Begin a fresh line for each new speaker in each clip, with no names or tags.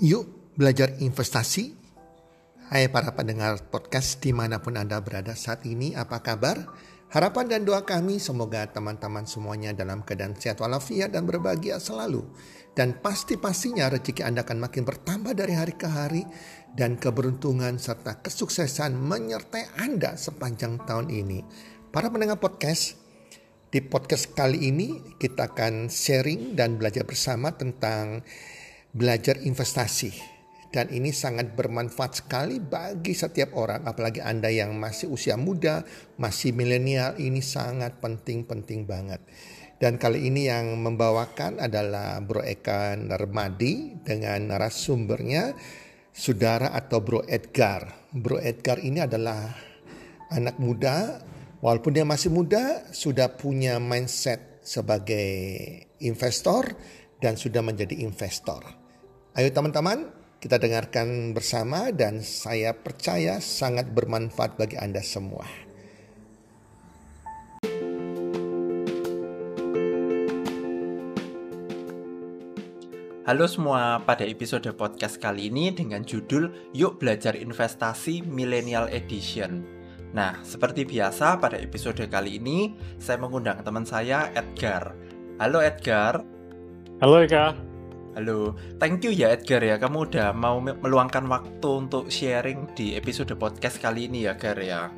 Yuk belajar investasi. Hai para pendengar podcast di mana pun Anda berada saat ini, apa kabar? Harapan dan doa kami semoga teman-teman semuanya dalam keadaan sehat walafiat dan berbahagia selalu. Dan pasti-pastinya rezeki Anda akan makin bertambah dari hari ke hari dan keberuntungan serta kesuksesan menyertai Anda sepanjang tahun ini. Para pendengar podcast, di podcast kali ini kita akan sharing dan belajar bersama tentang belajar investasi. Dan ini sangat bermanfaat sekali bagi setiap orang, apalagi Anda yang masih usia muda, masih milenial, ini sangat penting-penting banget. Dan kali ini yang membawakan adalah Bro Eka Narmadi dengan narasumbernya saudara atau Bro Edgar. Bro Edgar ini adalah anak muda, walaupun dia masih muda, sudah punya mindset sebagai investor dan sudah menjadi investor. Ayo teman-teman, kita dengarkan bersama dan saya percaya sangat bermanfaat bagi Anda semua.
Halo semua, pada episode podcast kali ini dengan judul Yuk Belajar Investasi Millennial Edition. Nah, seperti biasa pada episode kali ini saya mengundang teman saya Edgar. Halo Edgar.
Halo Eka.
Halo, thank you ya Edgar ya, kamu udah mau meluangkan waktu untuk sharing di episode podcast kali ini ya Gar ya.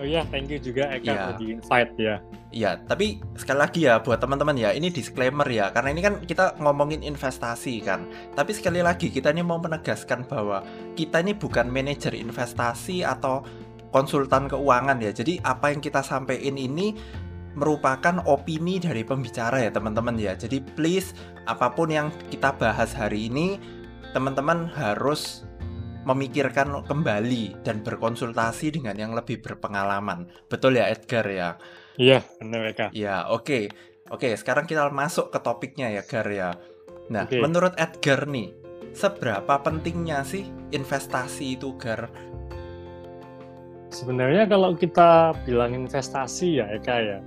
Oh iya, thank you juga Eka ya. di invite ya.
Iya, tapi sekali lagi ya buat teman-teman ya, ini disclaimer ya, karena ini kan kita ngomongin investasi kan. Tapi sekali lagi kita ini mau menegaskan bahwa kita ini bukan manajer investasi atau konsultan keuangan ya. Jadi apa yang kita sampaikan ini merupakan opini dari pembicara ya teman-teman ya. Jadi please apa pun yang kita bahas hari ini teman-teman harus memikirkan kembali dan berkonsultasi dengan yang lebih berpengalaman. Betul ya Edgar ya?
Iya, benar Eka.
Ya, oke. Okay. Oke, okay, sekarang kita masuk ke topiknya ya, Gar ya. Nah, okay. menurut Edgar nih, seberapa pentingnya sih investasi itu, Gar?
Sebenarnya kalau kita bilang investasi ya, Eka ya,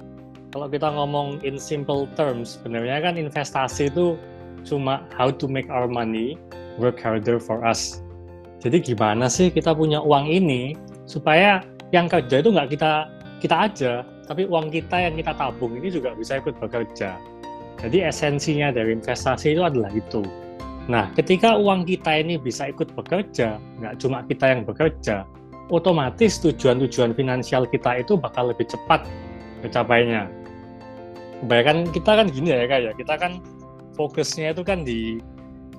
kalau kita ngomong in simple terms, sebenarnya kan investasi itu cuma how to make our money work harder for us. Jadi gimana sih kita punya uang ini supaya yang kerja itu nggak kita kita aja, tapi uang kita yang kita tabung ini juga bisa ikut bekerja. Jadi esensinya dari investasi itu adalah itu. Nah, ketika uang kita ini bisa ikut bekerja, nggak cuma kita yang bekerja, otomatis tujuan-tujuan finansial kita itu bakal lebih cepat tercapainya kebanyakan kita kan gini ya kayak ya. Kita kan fokusnya itu kan di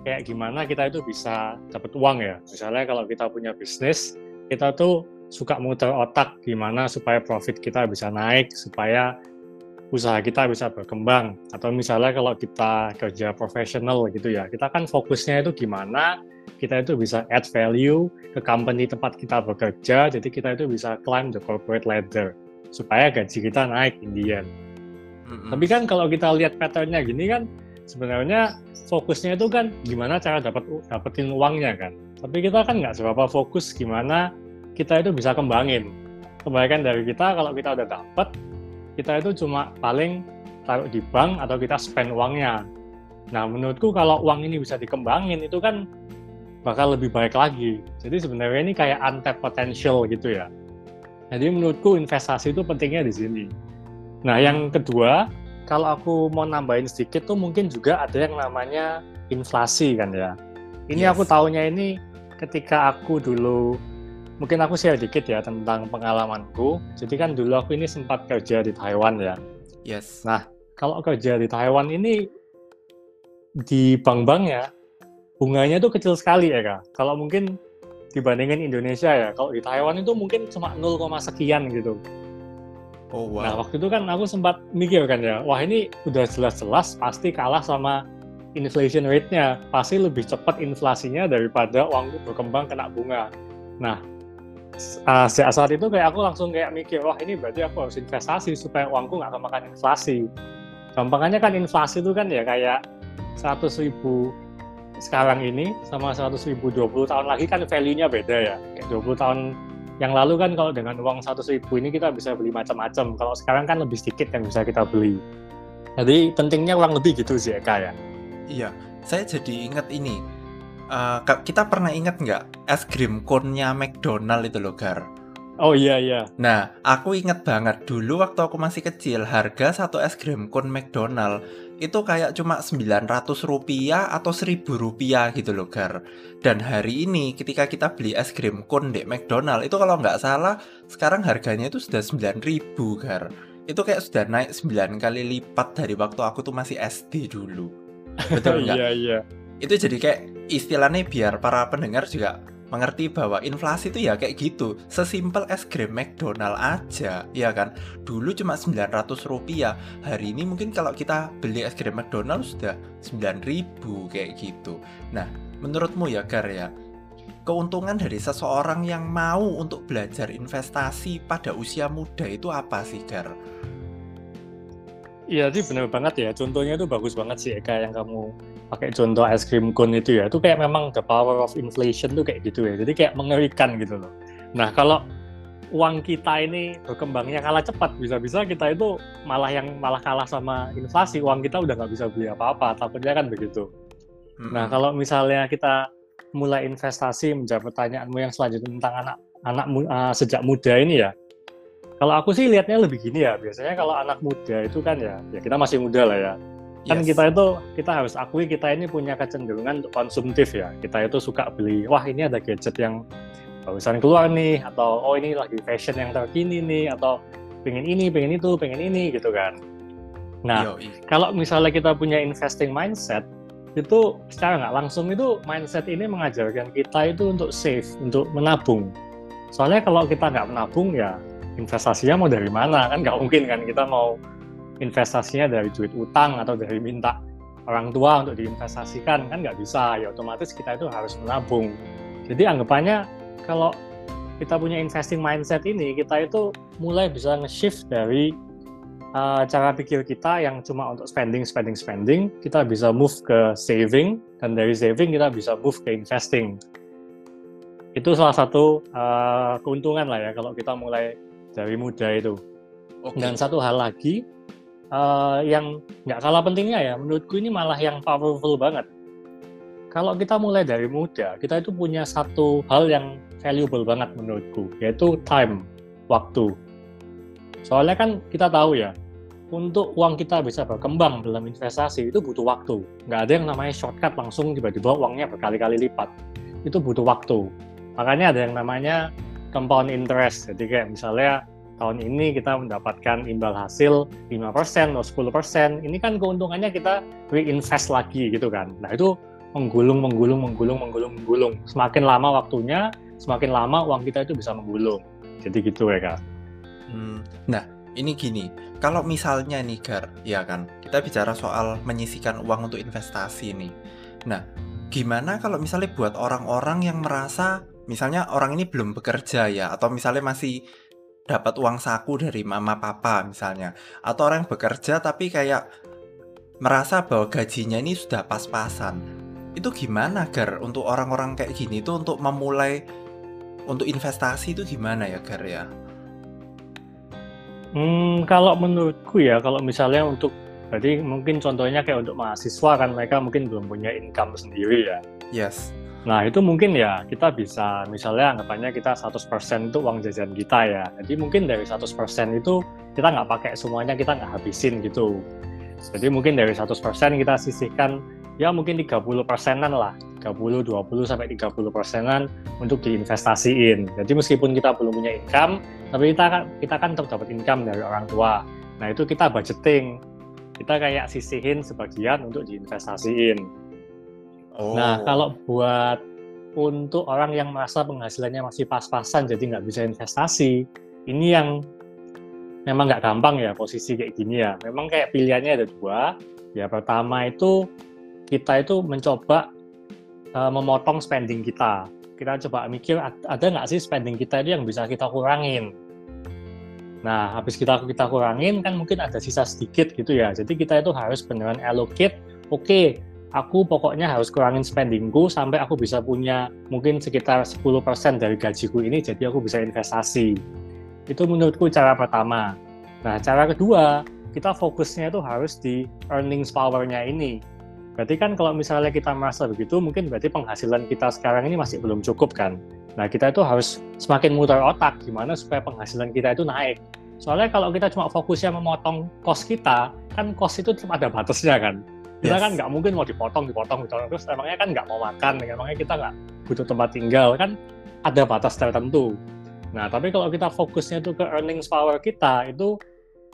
kayak gimana kita itu bisa dapat uang ya. Misalnya kalau kita punya bisnis kita tuh suka muter otak gimana supaya profit kita bisa naik supaya usaha kita bisa berkembang. Atau misalnya kalau kita kerja profesional gitu ya kita kan fokusnya itu gimana kita itu bisa add value ke company tempat kita bekerja jadi kita itu bisa climb the corporate ladder supaya gaji kita naik in the end hmm Tapi kan kalau kita lihat patternnya gini kan sebenarnya fokusnya itu kan gimana cara dapat dapetin uangnya kan. Tapi kita kan nggak seberapa fokus gimana kita itu bisa kembangin. Kebaikan dari kita kalau kita udah dapat, kita itu cuma paling taruh di bank atau kita spend uangnya. Nah menurutku kalau uang ini bisa dikembangin itu kan bakal lebih baik lagi. Jadi sebenarnya ini kayak untapped potential gitu ya. Jadi menurutku investasi itu pentingnya di sini. Nah, yang kedua, kalau aku mau nambahin sedikit tuh mungkin juga ada yang namanya inflasi kan ya. Ini yes. aku tahunya ini ketika aku dulu mungkin aku share dikit ya tentang pengalamanku. Jadi kan dulu aku ini sempat kerja di Taiwan ya.
Yes.
Nah, kalau kerja di Taiwan ini di bank-bank ya bunganya itu kecil sekali ya kak. Kalau mungkin dibandingin Indonesia ya, kalau di Taiwan itu mungkin cuma 0, sekian gitu.
Oh, wow.
Nah waktu itu kan aku sempat mikir kan ya, wah ini udah jelas-jelas pasti kalah sama inflation rate-nya, pasti lebih cepat inflasinya daripada uang berkembang kena bunga. Nah uh, saat itu kayak aku langsung kayak mikir, wah ini berarti aku harus investasi supaya uangku nggak kemakan inflasi. Gampangannya kan inflasi itu kan ya kayak 100 ribu sekarang ini sama 100 ribu 20 tahun lagi kan value-nya beda ya. Kayak 20 tahun yang lalu kan kalau dengan uang satu ribu ini kita bisa beli macam-macam. Kalau sekarang kan lebih sedikit yang bisa kita beli. Jadi pentingnya uang lebih gitu sih Eka ya.
Iya, saya jadi ingat ini. uh, kita pernah ingat nggak es krim cone-nya McDonald itu loh Gar
Oh iya iya.
Nah, aku inget banget dulu waktu aku masih kecil harga satu es krim cone McDonald itu kayak cuma 900 rupiah atau 1000 rupiah gitu loh Gar. Dan hari ini ketika kita beli es krim cone di McDonald itu kalau nggak salah sekarang harganya itu sudah 9000 Gar. Itu kayak sudah naik 9 kali lipat dari waktu aku tuh masih SD dulu. Betul nggak?
Iya iya.
Itu jadi kayak istilahnya biar para pendengar juga mengerti bahwa inflasi itu ya kayak gitu. Sesimpel es krim McDonald aja ya kan? Dulu cuma 900 rupiah. Hari ini mungkin kalau kita beli es krim McDonald sudah 9000 kayak gitu. Nah menurutmu ya Gar ya keuntungan dari seseorang yang mau untuk belajar investasi pada usia muda itu apa sih Gar?
Iya sih bener banget ya. Contohnya itu bagus banget sih Eka yang kamu pakai contoh es krim cone itu ya, itu kayak memang the power of inflation tuh kayak gitu ya. Jadi kayak mengerikan gitu loh. Nah kalau uang kita ini berkembangnya kalah cepat, bisa-bisa kita itu malah yang malah kalah sama inflasi, uang kita udah nggak bisa beli apa-apa, takutnya kan begitu. Hmm. Nah kalau misalnya kita mulai investasi, menjawab pertanyaanmu yang selanjutnya tentang anak anak uh, sejak muda ini ya, kalau aku sih lihatnya lebih gini ya, biasanya kalau anak muda itu kan ya, ya kita masih muda lah ya, kan yes. kita itu kita harus akui kita ini punya kecenderungan untuk konsumtif ya. Kita itu suka beli wah ini ada gadget yang barusan keluar nih atau oh ini lagi fashion yang terkini nih atau pengen ini pengen itu pengen ini gitu kan. Nah Yo, kalau misalnya kita punya investing mindset itu secara nggak langsung itu mindset ini mengajarkan kita itu untuk save untuk menabung. Soalnya kalau kita nggak menabung ya investasinya mau dari mana? Kan nggak mungkin kan kita mau investasinya dari duit utang atau dari minta orang tua untuk diinvestasikan kan nggak bisa. Ya otomatis kita itu harus menabung. Jadi anggapannya kalau kita punya investing mindset ini kita itu mulai bisa nge-shift dari uh, cara pikir kita yang cuma untuk spending spending spending kita bisa move ke saving dan dari saving kita bisa move ke investing. Itu salah satu uh, keuntungan lah ya kalau kita mulai dari muda itu. Okay. dan satu hal lagi uh, yang nggak kalah pentingnya ya menurutku ini malah yang powerful banget. Kalau kita mulai dari muda kita itu punya satu hal yang valuable banget menurutku yaitu time waktu. Soalnya kan kita tahu ya untuk uang kita bisa berkembang dalam investasi itu butuh waktu. Nggak ada yang namanya shortcut langsung tiba-tiba uangnya berkali-kali lipat. Itu butuh waktu. Makanya ada yang namanya compound interest. Jadi kayak misalnya tahun ini kita mendapatkan imbal hasil 5% atau 10%, ini kan keuntungannya kita reinvest lagi gitu kan. Nah itu menggulung, menggulung, menggulung, menggulung, menggulung. Semakin lama waktunya, semakin lama uang kita itu bisa menggulung. Jadi gitu ya kak.
Hmm, nah ini gini, kalau misalnya nih Gar, ya kan, kita bicara soal menyisikan uang untuk investasi nih. Nah, gimana kalau misalnya buat orang-orang yang merasa misalnya orang ini belum bekerja ya atau misalnya masih dapat uang saku dari mama papa misalnya atau orang yang bekerja tapi kayak merasa bahwa gajinya ini sudah pas-pasan itu gimana Gar untuk orang-orang kayak gini tuh untuk memulai untuk investasi itu gimana ya Gar ya?
Hmm, kalau menurutku ya kalau misalnya untuk berarti mungkin contohnya kayak untuk mahasiswa kan mereka mungkin belum punya income sendiri ya.
Yes.
Nah, itu mungkin ya kita bisa misalnya anggapannya kita 100% itu uang jajan kita ya. Jadi mungkin dari 100% itu kita nggak pakai semuanya, kita nggak habisin gitu. Jadi mungkin dari 100% kita sisihkan ya mungkin 30 persenan lah. 30, 20, sampai 30 persenan untuk diinvestasiin. Jadi meskipun kita belum punya income, tapi kita kan, kita kan tetap dapat income dari orang tua. Nah itu kita budgeting. Kita kayak sisihin sebagian untuk diinvestasiin Oh. Nah, kalau buat untuk orang yang merasa penghasilannya masih pas-pasan jadi nggak bisa investasi, ini yang memang nggak gampang ya posisi kayak gini ya. Memang kayak pilihannya ada dua. Ya pertama itu kita itu mencoba uh, memotong spending kita. Kita coba mikir ada nggak sih spending kita itu yang bisa kita kurangin. Nah, habis kita kita kurangin kan mungkin ada sisa sedikit gitu ya. Jadi kita itu harus beneran allocate. Oke, okay, aku pokoknya harus kurangin spendingku sampai aku bisa punya mungkin sekitar 10% dari gajiku ini jadi aku bisa investasi. Itu menurutku cara pertama. Nah, cara kedua, kita fokusnya itu harus di earnings power-nya ini. Berarti kan kalau misalnya kita merasa begitu, mungkin berarti penghasilan kita sekarang ini masih belum cukup kan. Nah, kita itu harus semakin muter otak gimana supaya penghasilan kita itu naik. Soalnya kalau kita cuma fokusnya memotong kos kita, kan kos itu tetap ada batasnya kan. Kita yes. kan nggak mungkin mau dipotong, dipotong, dipotong. Terus emangnya kan nggak mau makan, emangnya kita nggak butuh tempat tinggal. Kan ada batas tertentu. Nah, tapi kalau kita fokusnya itu ke earnings power kita, itu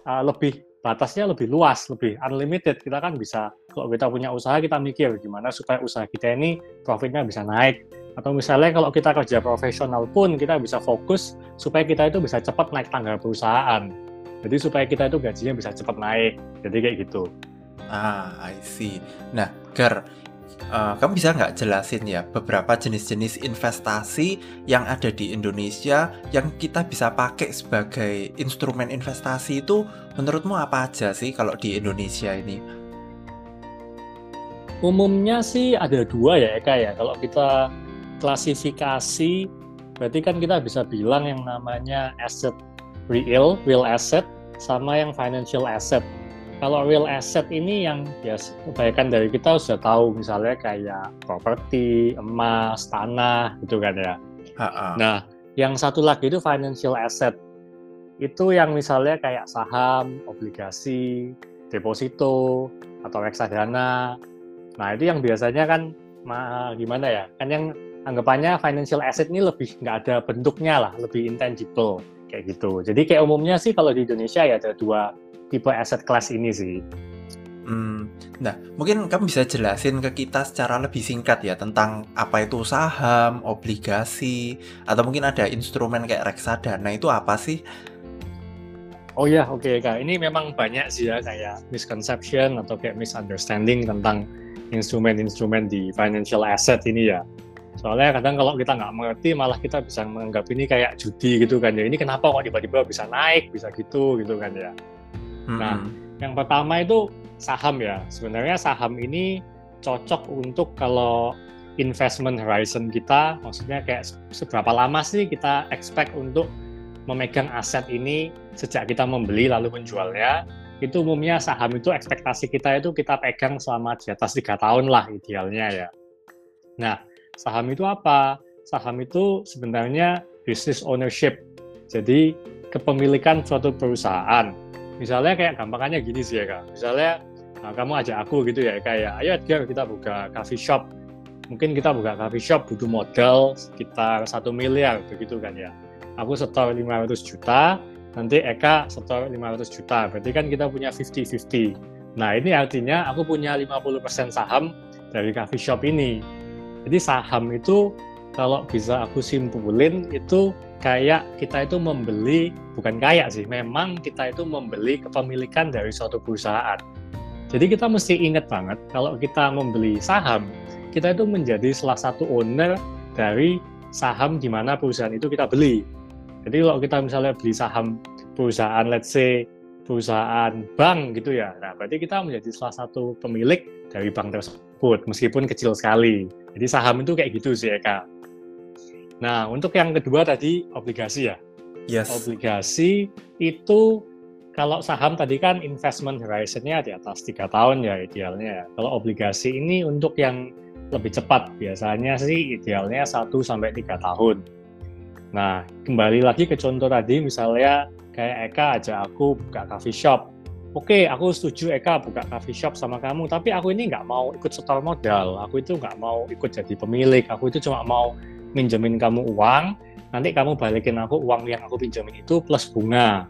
uh, lebih batasnya lebih luas, lebih unlimited. Kita kan bisa, kalau kita punya usaha, kita mikir gimana supaya usaha kita ini profitnya bisa naik. Atau misalnya kalau kita kerja profesional pun, kita bisa fokus supaya kita itu bisa cepat naik tangga perusahaan. Jadi supaya kita itu gajinya bisa cepat naik. Jadi kayak gitu.
Ah, I see. Nah, Gar, Uh, kamu bisa nggak jelasin ya beberapa jenis-jenis investasi yang ada di Indonesia yang kita bisa pakai sebagai instrumen investasi itu menurutmu apa aja sih kalau di Indonesia ini?
Umumnya sih ada dua ya Eka ya. Kalau kita klasifikasi berarti kan kita bisa bilang yang namanya asset real, real asset sama yang financial asset kalau real asset ini yang ya kebanyakan dari kita sudah tahu misalnya kayak properti, emas, tanah gitu kan ya. Ha-ha. Nah, yang satu lagi itu financial asset. Itu yang misalnya kayak saham, obligasi, deposito atau reksadana. Nah, itu yang biasanya kan gimana ya? Kan yang anggapannya financial asset ini lebih nggak ada bentuknya lah, lebih intangible kayak gitu. Jadi kayak umumnya sih kalau di Indonesia ya ada dua tipe aset kelas ini sih.
Hmm, nah, mungkin kamu bisa jelasin ke kita secara lebih singkat ya tentang apa itu saham, obligasi, atau mungkin ada instrumen kayak reksadana itu apa sih?
Oh ya, oke okay, kak. Ini memang banyak sih ya kayak misconception atau kayak misunderstanding tentang instrumen-instrumen di financial asset ini ya. Soalnya kadang kalau kita nggak mengerti malah kita bisa menganggap ini kayak judi gitu kan ya. Ini kenapa kok tiba-tiba bisa naik, bisa gitu gitu kan ya. Hmm. Nah, yang pertama itu saham ya. Sebenarnya saham ini cocok untuk kalau investment horizon kita, maksudnya kayak seberapa lama sih kita expect untuk memegang aset ini sejak kita membeli lalu menjualnya. Itu umumnya saham itu ekspektasi kita itu kita pegang selama di atas tiga tahun lah idealnya ya. Nah, saham itu apa? Saham itu sebenarnya business ownership. Jadi kepemilikan suatu perusahaan misalnya kayak gampangannya gini sih ya kak. Misalnya nah, kamu ajak aku gitu ya kayak ayo Edgar kita buka coffee shop. Mungkin kita buka coffee shop butuh modal sekitar satu miliar begitu kan ya. Aku setor 500 juta nanti Eka setor 500 juta. Berarti kan kita punya 50-50 nah ini artinya aku punya 50% saham dari coffee shop ini. Jadi saham itu kalau bisa aku simpulin itu kayak kita itu membeli bukan kayak sih memang kita itu membeli kepemilikan dari suatu perusahaan. Jadi kita mesti ingat banget kalau kita membeli saham kita itu menjadi salah satu owner dari saham di mana perusahaan itu kita beli. Jadi kalau kita misalnya beli saham perusahaan let's say perusahaan bank gitu ya nah berarti kita menjadi salah satu pemilik dari bank tersebut meskipun kecil sekali. Jadi saham itu kayak gitu sih Eka Nah, untuk yang kedua tadi obligasi ya.
Yes.
Obligasi itu kalau saham tadi kan investment horizon-nya di atas tiga tahun ya idealnya. Kalau obligasi ini untuk yang lebih cepat biasanya sih idealnya 1 sampai tiga tahun. Nah, kembali lagi ke contoh tadi misalnya kayak Eka aja aku buka coffee shop. Oke, aku setuju Eka buka coffee shop sama kamu, tapi aku ini nggak mau ikut setor modal. Aku itu nggak mau ikut jadi pemilik. Aku itu cuma mau minjemin kamu uang, nanti kamu balikin aku uang yang aku pinjemin itu plus bunga.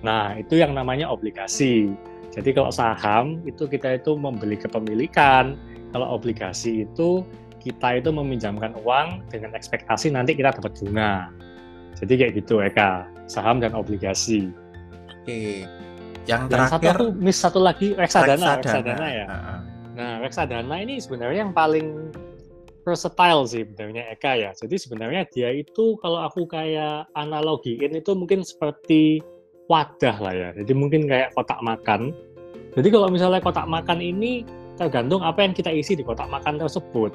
Nah, itu yang namanya obligasi. Jadi kalau saham itu kita itu membeli kepemilikan, kalau obligasi itu kita itu meminjamkan uang dengan ekspektasi nanti kita dapat bunga. Jadi kayak gitu Eka, saham dan obligasi.
Oke. Yang terakhir
yang satu miss satu lagi reksadana, reksadana, reksadana ya. Nah, reksadana ini sebenarnya yang paling versatile sih sebenarnya Eka ya. Jadi sebenarnya dia itu kalau aku kayak analogiin itu mungkin seperti wadah lah ya. Jadi mungkin kayak kotak makan. Jadi kalau misalnya kotak makan ini tergantung apa yang kita isi di kotak makan tersebut.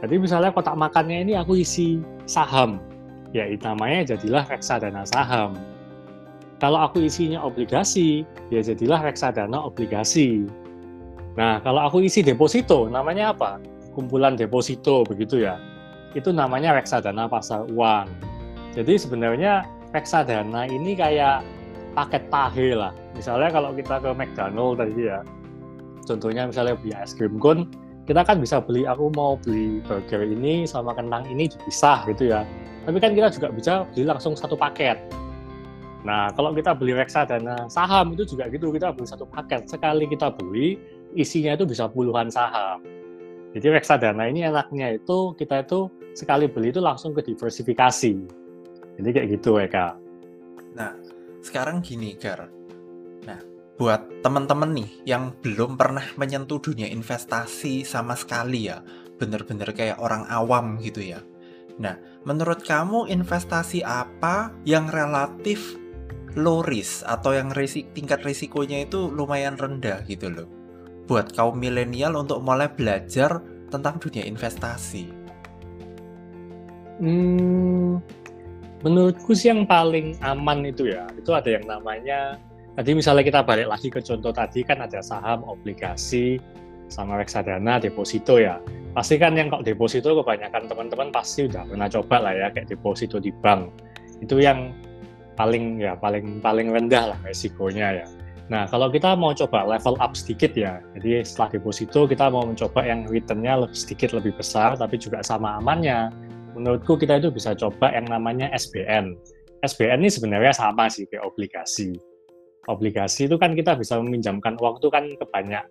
Jadi misalnya kotak makannya ini aku isi saham, ya namanya jadilah reksadana saham. Kalau aku isinya obligasi, ya jadilah reksadana obligasi. Nah, kalau aku isi deposito, namanya apa? Kumpulan deposito begitu ya. Itu namanya reksadana pasar uang. Jadi sebenarnya reksadana ini kayak paket tahe lah. Misalnya kalau kita ke McDonald tadi ya, contohnya misalnya beli es krim cone, kita kan bisa beli, aku mau beli burger ini sama kentang ini dipisah gitu ya. Tapi kan kita juga bisa beli langsung satu paket. Nah, kalau kita beli reksadana saham itu juga gitu, kita beli satu paket. Sekali kita beli, isinya itu bisa puluhan saham. Jadi reksadana ini enaknya itu kita itu sekali beli itu langsung ke diversifikasi. Jadi kayak gitu Eka.
Nah, sekarang gini Gar. Nah, buat teman-teman nih yang belum pernah menyentuh dunia investasi sama sekali ya, bener-bener kayak orang awam gitu ya. Nah, menurut kamu investasi apa yang relatif low risk atau yang risik, tingkat risikonya itu lumayan rendah gitu loh buat kaum milenial untuk mulai belajar tentang dunia investasi?
Hmm, menurutku sih yang paling aman itu ya, itu ada yang namanya tadi misalnya kita balik lagi ke contoh tadi kan ada saham, obligasi, sama reksadana, deposito ya. Pasti kan yang kalau deposito kebanyakan teman-teman pasti udah pernah coba lah ya kayak deposito di bank. Itu yang paling ya paling paling rendah lah resikonya ya. Nah kalau kita mau coba level up sedikit ya, jadi setelah deposito kita mau mencoba yang returnnya lebih sedikit lebih besar tapi juga sama amannya. Menurutku kita itu bisa coba yang namanya SBN. SBN ini sebenarnya sama sih kayak obligasi. Obligasi itu kan kita bisa meminjamkan uang itu kan ke banyak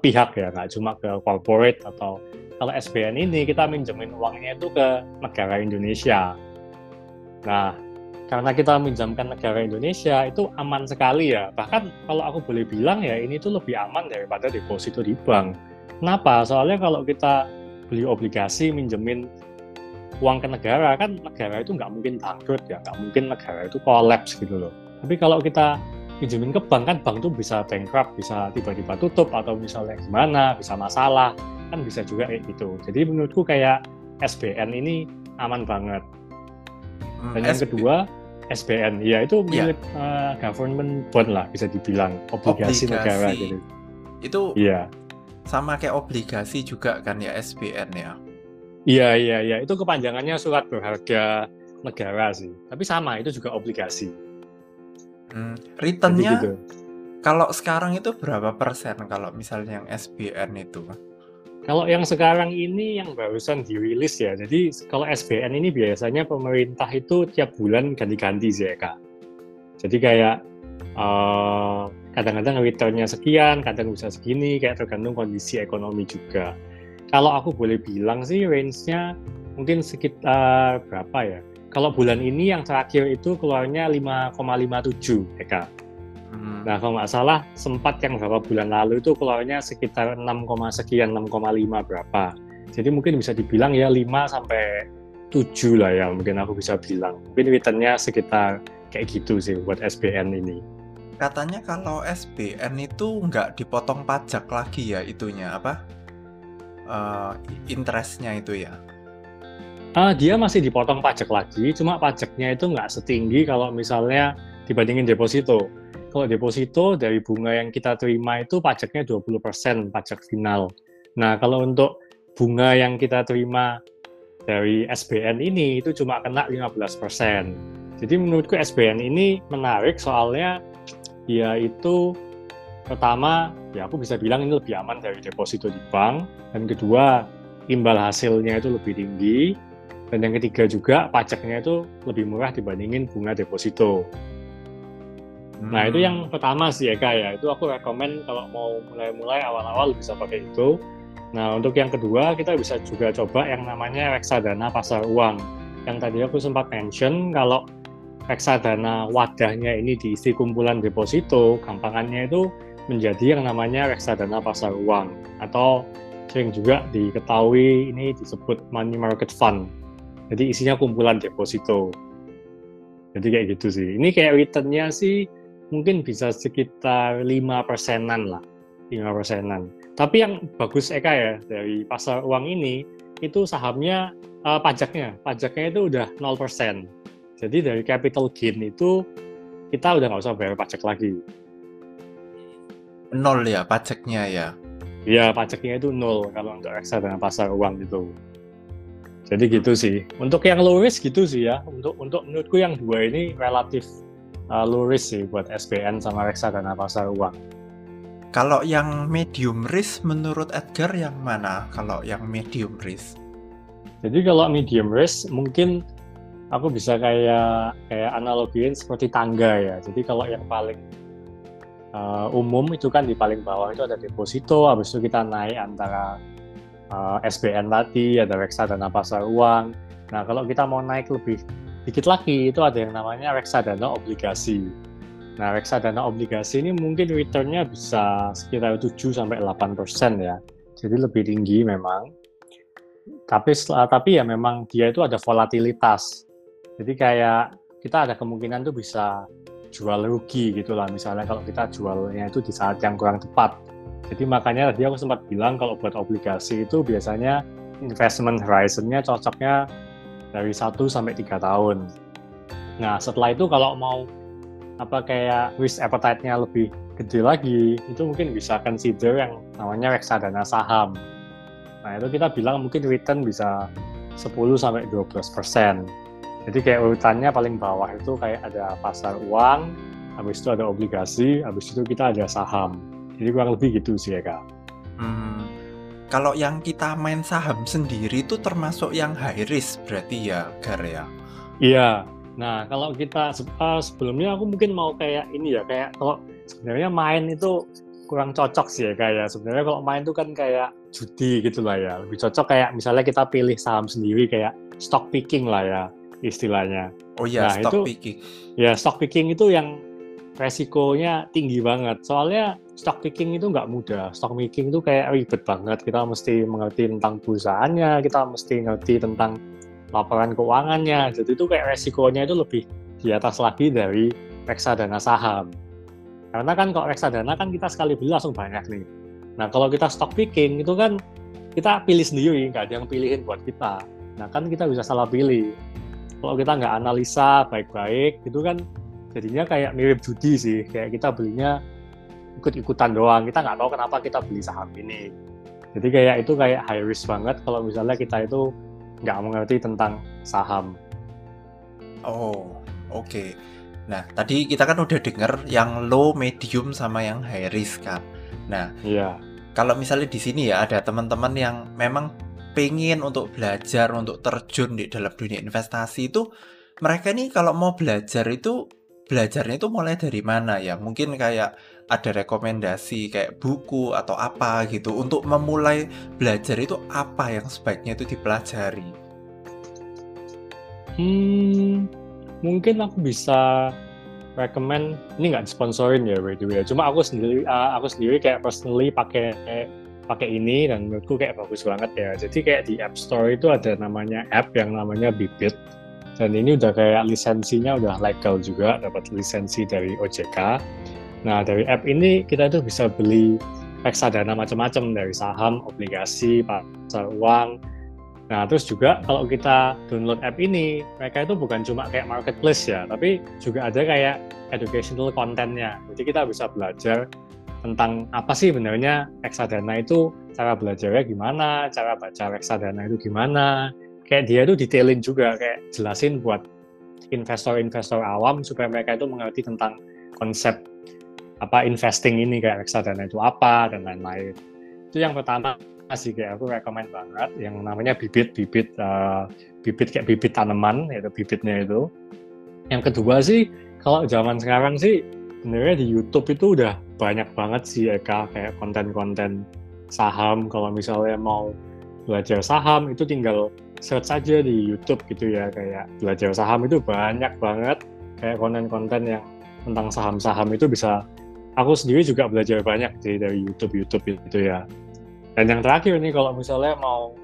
pihak ya, nggak cuma ke corporate atau kalau SBN ini kita minjemin uangnya itu ke negara Indonesia. Nah, karena kita minjamkan negara Indonesia itu aman sekali ya. Bahkan kalau aku boleh bilang ya ini tuh lebih aman daripada deposito di bank. Kenapa? Soalnya kalau kita beli obligasi minjemin uang ke negara kan negara itu nggak mungkin bangkrut ya, nggak mungkin negara itu kolaps gitu loh. Tapi kalau kita minjemin ke bank kan bank tuh bisa bankrupt, bisa tiba-tiba tutup atau misalnya gimana, bisa masalah kan bisa juga kayak gitu. Jadi menurutku kayak SBN ini aman banget. Dan yang kedua SBN, ya itu milik ya. uh, government bond lah bisa dibilang obligasi, obligasi. negara gitu.
Itu ya. sama kayak obligasi juga kan ya SBN ya.
Iya iya iya itu kepanjangannya surat berharga negara sih. Tapi sama itu juga obligasi.
Hmm, returnnya gitu. kalau sekarang itu berapa persen kalau misalnya yang SBN itu?
Kalau yang sekarang ini yang barusan dirilis ya, jadi kalau SBN ini biasanya pemerintah itu tiap bulan ganti-ganti sih ya kak. Jadi kayak uh, kadang-kadang returnnya sekian, kadang bisa segini, kayak tergantung kondisi ekonomi juga. Kalau aku boleh bilang sih range-nya mungkin sekitar berapa ya? Kalau bulan ini yang terakhir itu keluarnya 5,57 ya kak. Hmm. Nah kalau nggak salah sempat yang beberapa bulan lalu itu keluarnya sekitar 6, sekian 6,5 berapa. Jadi mungkin bisa dibilang ya 5 sampai 7 lah ya mungkin aku bisa bilang. Mungkin returnnya sekitar kayak gitu sih buat SBN ini.
Katanya kalau SBN itu nggak dipotong pajak lagi ya itunya apa? Uh, interestnya itu ya?
Uh, dia masih dipotong pajak lagi, cuma pajaknya itu nggak setinggi kalau misalnya dibandingin deposito. Kalau deposito dari bunga yang kita terima itu pajaknya 20% pajak final. Nah, kalau untuk bunga yang kita terima dari SBN ini itu cuma kena 15%. Jadi menurutku SBN ini menarik soalnya dia itu pertama ya aku bisa bilang ini lebih aman dari deposito di bank dan kedua imbal hasilnya itu lebih tinggi dan yang ketiga juga pajaknya itu lebih murah dibandingin bunga deposito. Nah itu yang pertama sih Eka ya, itu aku rekomend kalau mau mulai-mulai awal-awal bisa pakai itu. Nah untuk yang kedua kita bisa juga coba yang namanya reksadana pasar uang. Yang tadi aku sempat mention kalau reksadana wadahnya ini diisi kumpulan deposito, gampangannya itu menjadi yang namanya reksadana pasar uang atau sering juga diketahui ini disebut money market fund. Jadi isinya kumpulan deposito. Jadi kayak gitu sih. Ini kayak returnnya sih mungkin bisa sekitar lima persenan lah, lima persenan. Tapi yang bagus Eka ya dari pasar uang ini itu sahamnya uh, pajaknya, pajaknya itu udah 0%. Jadi dari capital gain itu kita udah nggak usah bayar pajak lagi.
Nol ya pajaknya ya.
ya pajaknya itu nol kalau untuk reksadana pasar uang itu. Jadi gitu sih. Untuk yang low risk gitu sih ya. Untuk untuk menurutku yang dua ini relatif uh, low risk sih buat SBN sama reksadana pasar uang.
Kalau yang medium risk menurut Edgar yang mana? Kalau yang medium risk?
Jadi kalau medium risk mungkin aku bisa kayak kayak analogiin seperti tangga ya. Jadi kalau yang paling uh, umum itu kan di paling bawah itu ada deposito, habis itu kita naik antara uh, SBN tadi, ada reksadana pasar uang. Nah, kalau kita mau naik lebih dikit lagi, itu ada yang namanya reksadana obligasi. Nah, reksadana obligasi ini mungkin returnnya bisa sekitar 7 sampai 8 persen ya. Jadi lebih tinggi memang. Tapi tapi ya memang dia itu ada volatilitas. Jadi kayak kita ada kemungkinan tuh bisa jual rugi gitu lah misalnya kalau kita jualnya itu di saat yang kurang tepat jadi makanya tadi aku sempat bilang kalau buat obligasi itu biasanya investment horizon-nya cocoknya dari 1 sampai 3 tahun. Nah, setelah itu kalau mau apa kayak risk appetite-nya lebih gede lagi, itu mungkin bisa consider yang namanya reksadana saham. Nah, itu kita bilang mungkin return bisa 10 sampai 12 persen. Jadi kayak urutannya paling bawah itu kayak ada pasar uang, habis itu ada obligasi, habis itu kita ada saham. Jadi kurang lebih gitu sih ya kak.
Hmm, kalau yang kita main saham sendiri itu termasuk yang high risk berarti ya Gar ya?
Iya. Nah kalau kita uh, sebelumnya aku mungkin mau kayak ini ya kayak kalau sebenarnya main itu kurang cocok sih ya kayak sebenarnya kalau main itu kan kayak judi gitu lah ya lebih cocok kayak misalnya kita pilih saham sendiri kayak stock picking lah ya istilahnya.
Oh iya, nah, stock itu, picking.
Ya, stock picking itu yang resikonya tinggi banget. Soalnya stock picking itu nggak mudah. Stock picking itu kayak ribet banget. Kita mesti mengerti tentang perusahaannya, kita mesti ngerti tentang laporan keuangannya. Jadi itu kayak resikonya itu lebih di atas lagi dari reksadana saham. Karena kan kalau reksadana kan kita sekali beli langsung banyak nih. Nah kalau kita stock picking itu kan kita pilih sendiri, nggak ada yang pilihin buat kita. Nah kan kita bisa salah pilih. Kalau kita nggak analisa baik-baik, itu kan jadinya kayak mirip judi sih kayak kita belinya ikut-ikutan doang. Kita nggak tahu kenapa kita beli saham ini. Jadi kayak itu kayak high risk banget kalau misalnya kita itu nggak mengerti tentang saham.
Oh oke. Okay. nah tadi kita kan udah denger yang low medium sama yang high risk kan? Nah
iya.
kalau misalnya di sini ya ada teman-teman yang memang pengen untuk belajar untuk terjun di dalam dunia investasi itu mereka ini kalau mau belajar itu belajarnya itu mulai dari mana ya? Mungkin kayak ada rekomendasi kayak buku atau apa gitu untuk memulai belajar itu apa yang sebaiknya itu dipelajari?
Hmm, mungkin aku bisa recommend ini nggak sponsorin ya by the way. Cuma aku sendiri uh, aku sendiri kayak personally pakai pakai ini dan menurutku kayak bagus banget ya. Jadi kayak di App Store itu ada namanya app yang namanya Bibit dan ini udah kayak lisensinya udah legal juga dapat lisensi dari OJK nah dari app ini kita tuh bisa beli reksadana macam-macam dari saham obligasi pasar uang. Nah terus juga kalau kita download app ini mereka itu bukan cuma kayak marketplace ya tapi juga ada kayak educational contentnya. Jadi kita bisa belajar tentang apa sih sebenarnya reksadana itu cara belajarnya gimana cara baca reksadana itu gimana kayak dia tuh detailin juga kayak jelasin buat investor-investor awam supaya mereka itu mengerti tentang konsep apa investing ini kayak reksadana itu apa dan lain-lain. Itu yang pertama sih kayak aku rekomend banget yang namanya bibit bibit uh, bibit kayak bibit tanaman yaitu bibitnya itu. Yang kedua sih kalau zaman sekarang sih sebenarnya di YouTube itu udah banyak banget sih Eka kayak konten-konten saham. Kalau misalnya mau belajar saham itu tinggal search saja di YouTube gitu ya kayak belajar saham itu banyak banget. Kayak konten-konten yang tentang saham-saham itu bisa aku sendiri juga belajar banyak dari dari YouTube YouTube itu ya. Dan yang terakhir nih kalau misalnya mau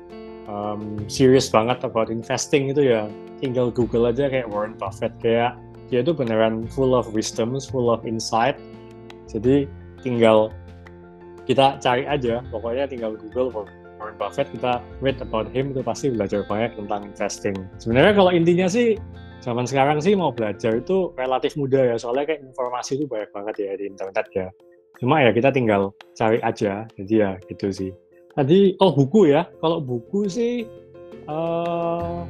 um, serius banget about investing itu ya tinggal Google aja kayak Warren Buffett kayak dia itu beneran full of wisdom full of insight. Jadi tinggal kita cari aja pokoknya tinggal Google Warren Buffett kita read about him itu pasti belajar banyak tentang investing. Sebenarnya kalau intinya sih zaman sekarang sih mau belajar itu relatif mudah ya soalnya kayak informasi itu banyak banget ya di internet ya. cuma ya kita tinggal cari aja jadi ya gitu sih tadi oh buku ya kalau buku sih uh,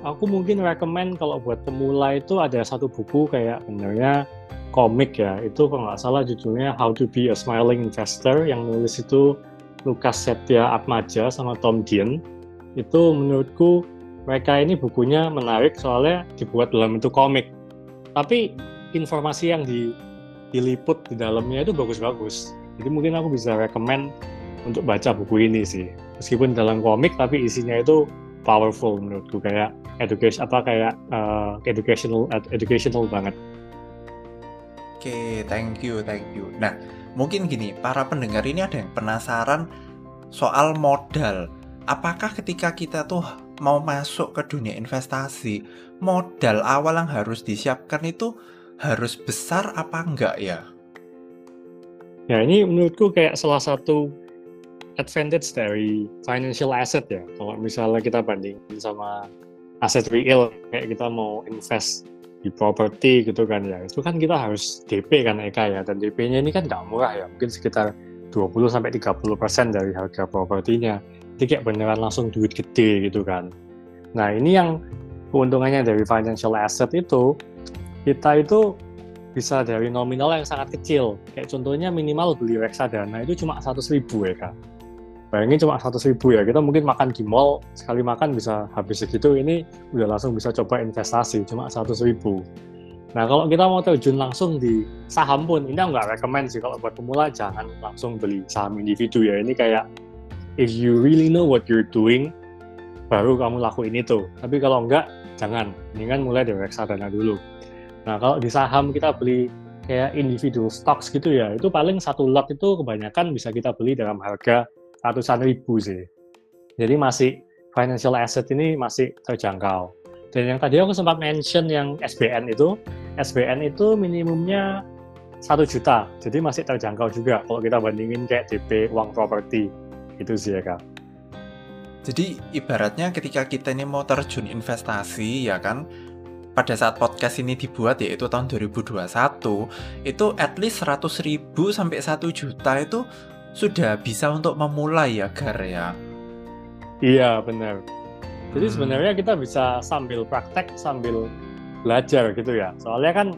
aku mungkin recommend kalau buat pemula itu ada satu buku kayak benernya komik ya itu kalau nggak salah judulnya How to Be a Smiling Investor yang nulis itu Lukas Setia Atmaja sama Tom Dean itu menurutku mereka ini bukunya menarik soalnya dibuat dalam bentuk komik tapi informasi yang di diliput di dalamnya itu bagus-bagus. Jadi mungkin aku bisa rekomend untuk baca buku ini sih. Meskipun dalam komik tapi isinya itu powerful menurutku kayak education apa kayak uh, educational educational banget.
Oke, okay, thank you, thank you. Nah, mungkin gini, para pendengar ini ada yang penasaran soal modal. Apakah ketika kita tuh mau masuk ke dunia investasi, modal awal yang harus disiapkan itu harus besar apa enggak ya?
Ya ini menurutku kayak salah satu advantage dari financial asset ya. Kalau misalnya kita bandingin sama aset real, kayak kita mau invest di properti gitu kan ya, itu kan kita harus DP kan Eka ya, dan DP-nya ini kan nggak murah ya, mungkin sekitar 20-30% dari harga propertinya. Jadi kayak beneran langsung duit gede gitu kan. Nah ini yang keuntungannya dari financial asset itu, kita itu bisa dari nominal yang sangat kecil. Kayak contohnya minimal beli reksadana itu cuma 100 ribu ya kak. Bayangin cuma 100 ribu ya, kita mungkin makan di mall, sekali makan bisa habis segitu, ini udah langsung bisa coba investasi, cuma 100 ribu. Nah kalau kita mau terjun langsung di saham pun, ini nggak rekomend sih kalau buat pemula jangan langsung beli saham individu ya. Ini kayak if you really know what you're doing, baru kamu lakuin itu. Tapi kalau enggak, jangan. Kan mulai dari reksadana dulu. Nah, kalau di saham kita beli kayak individual stocks gitu ya, itu paling satu lot itu kebanyakan bisa kita beli dalam harga ratusan ribu sih. Jadi masih financial asset ini masih terjangkau. Dan yang tadi aku sempat mention yang SBN itu, SBN itu minimumnya satu juta, jadi masih terjangkau juga kalau kita bandingin kayak DP uang properti itu sih ya kak.
Jadi ibaratnya ketika kita ini mau terjun investasi ya kan, pada saat podcast ini dibuat yaitu tahun 2021 itu at least 100 ribu sampai 1 juta itu sudah bisa untuk memulai ya Gar ya
iya benar jadi hmm. sebenarnya kita bisa sambil praktek sambil belajar gitu ya soalnya kan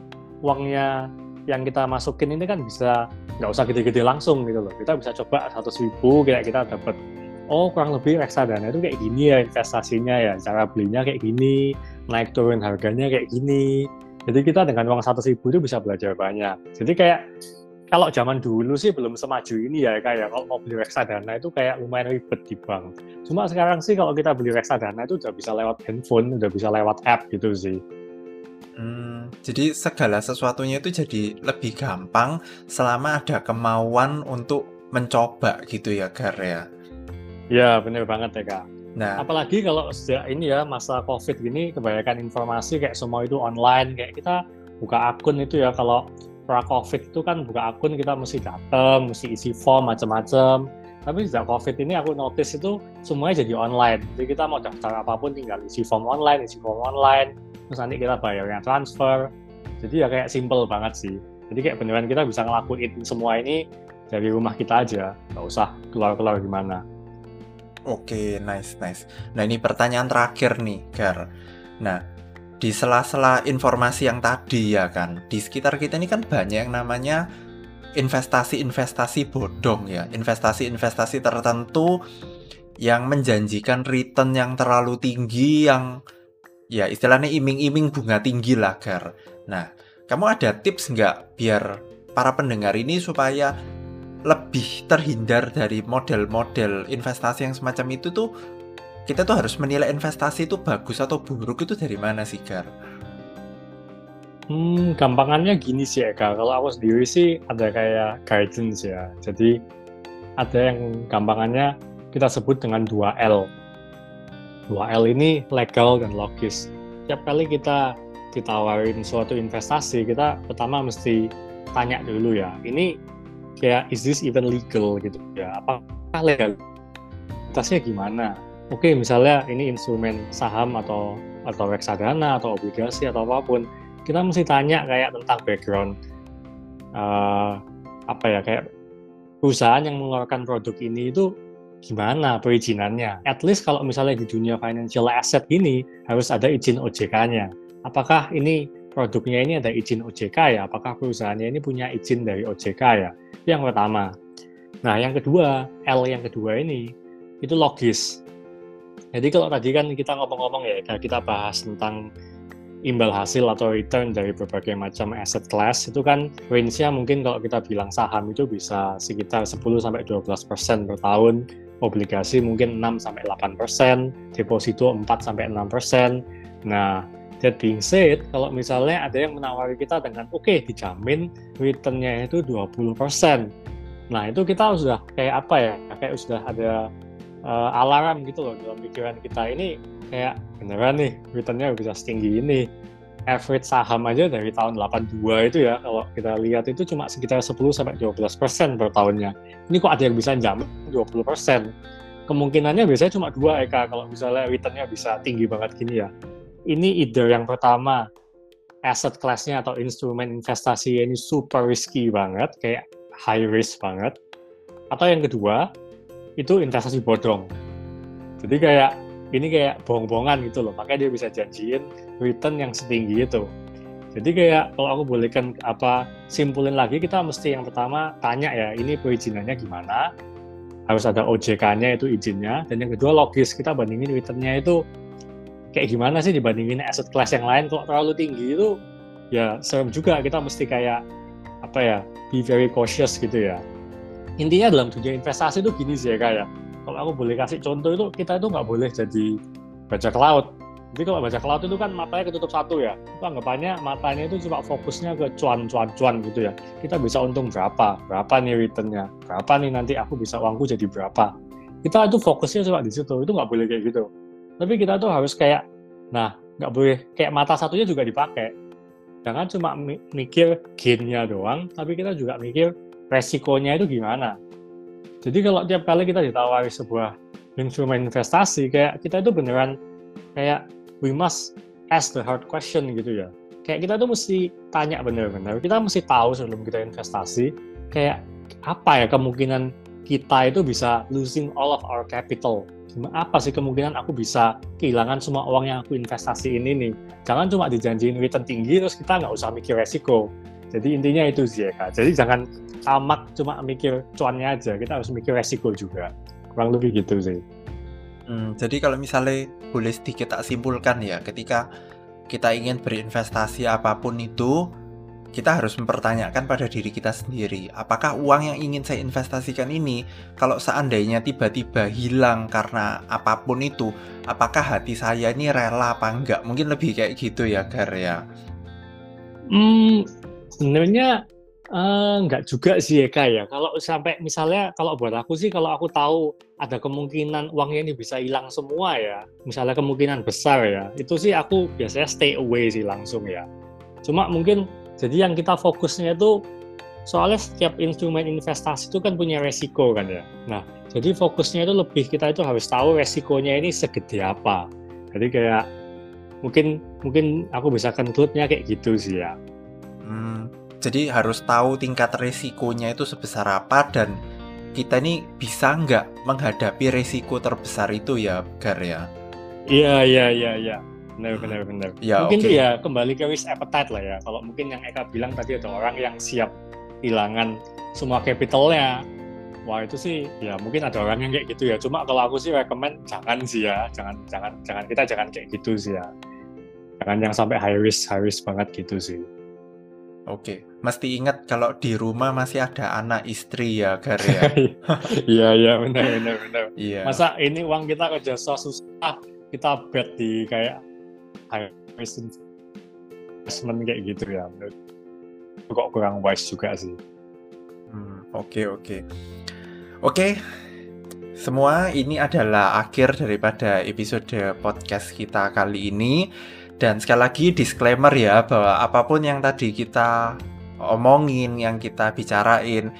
uangnya yang kita masukin ini kan bisa nggak usah gede-gede langsung gitu loh kita bisa coba 100 ribu kayak kita dapat oh kurang lebih reksadana itu kayak gini ya investasinya ya cara belinya kayak gini naik turun harganya kayak gini. Jadi kita dengan uang satu ribu itu bisa belajar banyak. Jadi kayak kalau zaman dulu sih belum semaju ini ya kayak kalau mau beli reksadana itu kayak lumayan ribet di bank. Cuma sekarang sih kalau kita beli reksadana itu udah bisa lewat handphone, udah bisa lewat app gitu sih.
Hmm, jadi segala sesuatunya itu jadi lebih gampang selama ada kemauan untuk mencoba gitu ya Gar ya.
Ya bener banget ya kak. Nah, apalagi kalau sejak ini ya masa COVID gini kebanyakan informasi kayak semua itu online kayak kita buka akun itu ya kalau pra COVID itu kan buka akun kita mesti datang, mesti isi form macam-macam. Tapi sejak COVID ini aku notice itu semuanya jadi online. Jadi kita mau daftar apa pun tinggal isi form online, isi form online, terus nanti kita bayarnya transfer. Jadi ya kayak simple banget sih. Jadi kayak beneran kita bisa ngelakuin semua ini dari rumah kita aja, nggak usah keluar-keluar gimana.
Oke, nice, nice. Nah, ini pertanyaan terakhir nih, Gar. Nah, di sela-sela informasi yang tadi ya kan, di sekitar kita ini kan banyak yang namanya investasi-investasi bodong ya, investasi-investasi tertentu yang menjanjikan return yang terlalu tinggi yang ya istilahnya iming-iming bunga tinggi lah. Nah, kamu ada tips nggak biar para pendengar ini supaya lebih terhindar dari model-model investasi yang semacam itu tuh kita tuh harus menilai investasi itu bagus atau buruk itu dari mana sih Gar?
Hmm, gampangannya gini sih Eka. Kalau aku sendiri sih ada kayak guidance ya. Jadi ada yang gampangannya kita sebut dengan 2L. 2L ini legal dan logis. Tiap kali kita ditawarin suatu investasi, kita pertama mesti tanya dulu ya, ini kayak is this even legal gitu ya apakah legalitasnya gimana oke misalnya ini instrumen saham atau atau reksadana atau obligasi atau apa pun kita mesti tanya kayak tentang background uh, apa ya kayak perusahaan yang mengeluarkan produk ini itu gimana perizinannya. At least kalau misalnya di dunia financial asset ini harus ada izin OJK-nya. Apakah ini produknya ini ada izin OJK ya? Apakah perusahaannya ini punya izin dari OJK ya? Itu yang pertama. Nah, yang kedua, L yang kedua ini itu logis. Jadi kalau tadi kan kita ngomong-ngomong ya, kita bahas tentang imbal hasil atau return dari berbagai macam aset class itu kan range-nya mungkin kalau kita bilang saham itu bisa sekitar 10 sampai 12% per tahun, obligasi mungkin 6 sampai 8%, deposito 4 sampai 6%. Nah, that being said, kalau misalnya ada yang menawari kita dengan oke okay, dijamin return-nya itu 20%. Nah, itu kita sudah kayak apa ya? Kayak sudah ada uh, alarm gitu loh dalam pikiran kita. Ini kayak beneran nih returnnya bisa setinggi ini. Average saham aja dari tahun 82 itu ya kalau kita lihat itu cuma sekitar 10 sampai 12 persen per tahunnya. Ini kok ada yang bisa jamin 20 persen? Kemungkinannya biasanya cuma dua Eka kalau misalnya returnnya bisa tinggi banget gini ya. Ini either yang pertama asset class-nya atau instrumen investasi ini super risky banget kayak high risk banget. Atau yang kedua itu investasi bodong. Jadi kayak ini kayak bohong-bohongan gitu loh. Makanya dia bisa janjiin return yang setinggi itu. Jadi kayak kalau aku bolehkan apa simpulin lagi kita mesti yang pertama tanya ya ini perizinannya gimana? Harus ada OJK-nya itu izinnya. Dan yang kedua logis. Kita bandingin returnnya itu kayak gimana sih dibandingin aset class yang lain? Kalau terlalu tinggi itu ya serem juga. Kita mesti kayak apa ya be very cautious gitu ya intinya dalam dunia investasi itu gini sih ya kayak kalau aku boleh kasih contoh itu kita itu nggak boleh jadi baca laut. Jadi kalau baca laut itu kan matanya ketutup satu ya. Itu anggapannya matanya itu cuma fokusnya ke cuan cuan cuan gitu ya. Kita bisa untung berapa berapa nih returnnya berapa nih nanti aku bisa uangku jadi berapa. Kita itu fokusnya cuma di situ itu nggak boleh kayak gitu. Tapi kita tuh harus kayak nah nggak boleh kayak mata satunya juga dipakai. Jangan cuma mikir gainnya doang tapi kita juga mikir resikonya itu gimana jadi kalau tiap kali kita ditawari sebuah instrumen investasi, kayak kita itu beneran kayak we must ask the hard question gitu ya. Kayak kita tuh mesti tanya bener-bener, kita mesti tahu sebelum kita investasi, kayak apa ya kemungkinan kita itu bisa losing all of our capital. Apa sih kemungkinan aku bisa kehilangan semua uang yang aku investasi ini nih? Jangan cuma dijanjiin return tinggi terus kita nggak usah mikir resiko. Jadi intinya itu sih ya kak. Jadi jangan tamak cuma mikir cuannya aja kita harus mikir resiko juga kurang lebih gitu sih
hmm, jadi kalau misalnya boleh sedikit tak simpulkan ya ketika kita ingin berinvestasi apa pun itu kita harus mempertanyakan pada diri kita sendiri, apakah uang yang ingin saya investasikan ini, kalau seandainya tiba-tiba hilang karena apa pun itu, apakah hati saya ini rela apa enggak? Mungkin lebih kayak gitu ya, Gar ya.
Hmm, sebenarnya Uh, enggak juga sih Eka ya. Kalau sampai misalnya kalau buat aku sih kalau aku tahu ada kemungkinan uangnya ini bisa hilang semua ya, misalnya kemungkinan besar ya, itu sih aku biasanya stay away sih langsung ya. Cuma mungkin jadi yang kita fokusnya itu soalnya setiap instrumen investasi itu kan punya resiko kan ya. Nah, jadi fokusnya itu lebih kita itu harus tahu resikonya ini segede apa. Jadi kayak mungkin mungkin aku bisa conclude-nya kayak gitu sih ya.
Hmm, jadi harus tahu tingkat resikonya itu sebesar apa dan kita ini bisa nggak menghadapi resiko terbesar itu ya, Gar ya?
Iya, iya, iya, iya. Benar, benar, benar.
Ya,
mungkin okay. ya kembali ke risk appetite lah ya. Kalau mungkin yang Eka bilang tadi ada orang yang siap kehilangan semua capitalnya. Wah itu sih ya mungkin ada orang yang kayak gitu ya. Cuma kalau aku sih rekomend jangan sih ya, jangan jangan jangan kita jangan kayak gitu sih ya. Jangan yang sampai high risk high risk banget gitu sih.
Oke, mesti ingat kalau di rumah masih ada anak istri ya, Gar ya.
Iya, iya, benar, benar, benar.
Iya.
Masa ini uang kita kerja susah, kita bet di kayak investment kayak gitu ya. Kok kurang wise juga sih.
Hmm, oke, oke. Oke, semua ini adalah akhir daripada episode podcast kita kali ini. Dan sekali lagi disclaimer ya bahwa apa pun yang tadi kita omongin, yang kita bicarain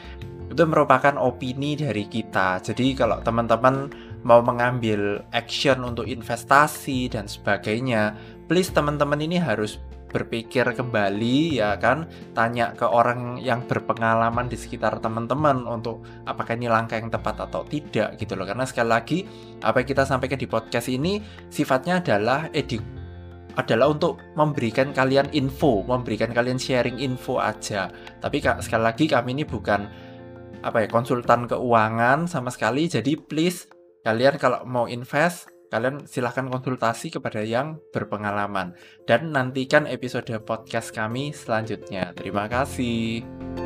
itu merupakan opini dari kita. Jadi kalau teman-teman mau mengambil action untuk investasi dan sebagainya, please teman-teman ini harus berpikir kembali ya kan tanya ke orang yang berpengalaman di sekitar teman-teman untuk apakah ini langkah yang tepat atau tidak gitu loh karena sekali lagi apa yang kita sampaikan di podcast ini sifatnya adalah edu adalah untuk memberikan kalian info, memberikan kalian sharing info aja. Tapi sekali lagi kami ini bukan apa ya konsultan keuangan sama sekali. Jadi please kalian kalau mau invest kalian silahkan konsultasi kepada yang berpengalaman dan nantikan episode podcast kami selanjutnya. Terima kasih.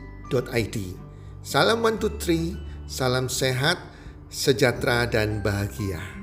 Salam one two three, salam sehat, sejahtera dan bahagia.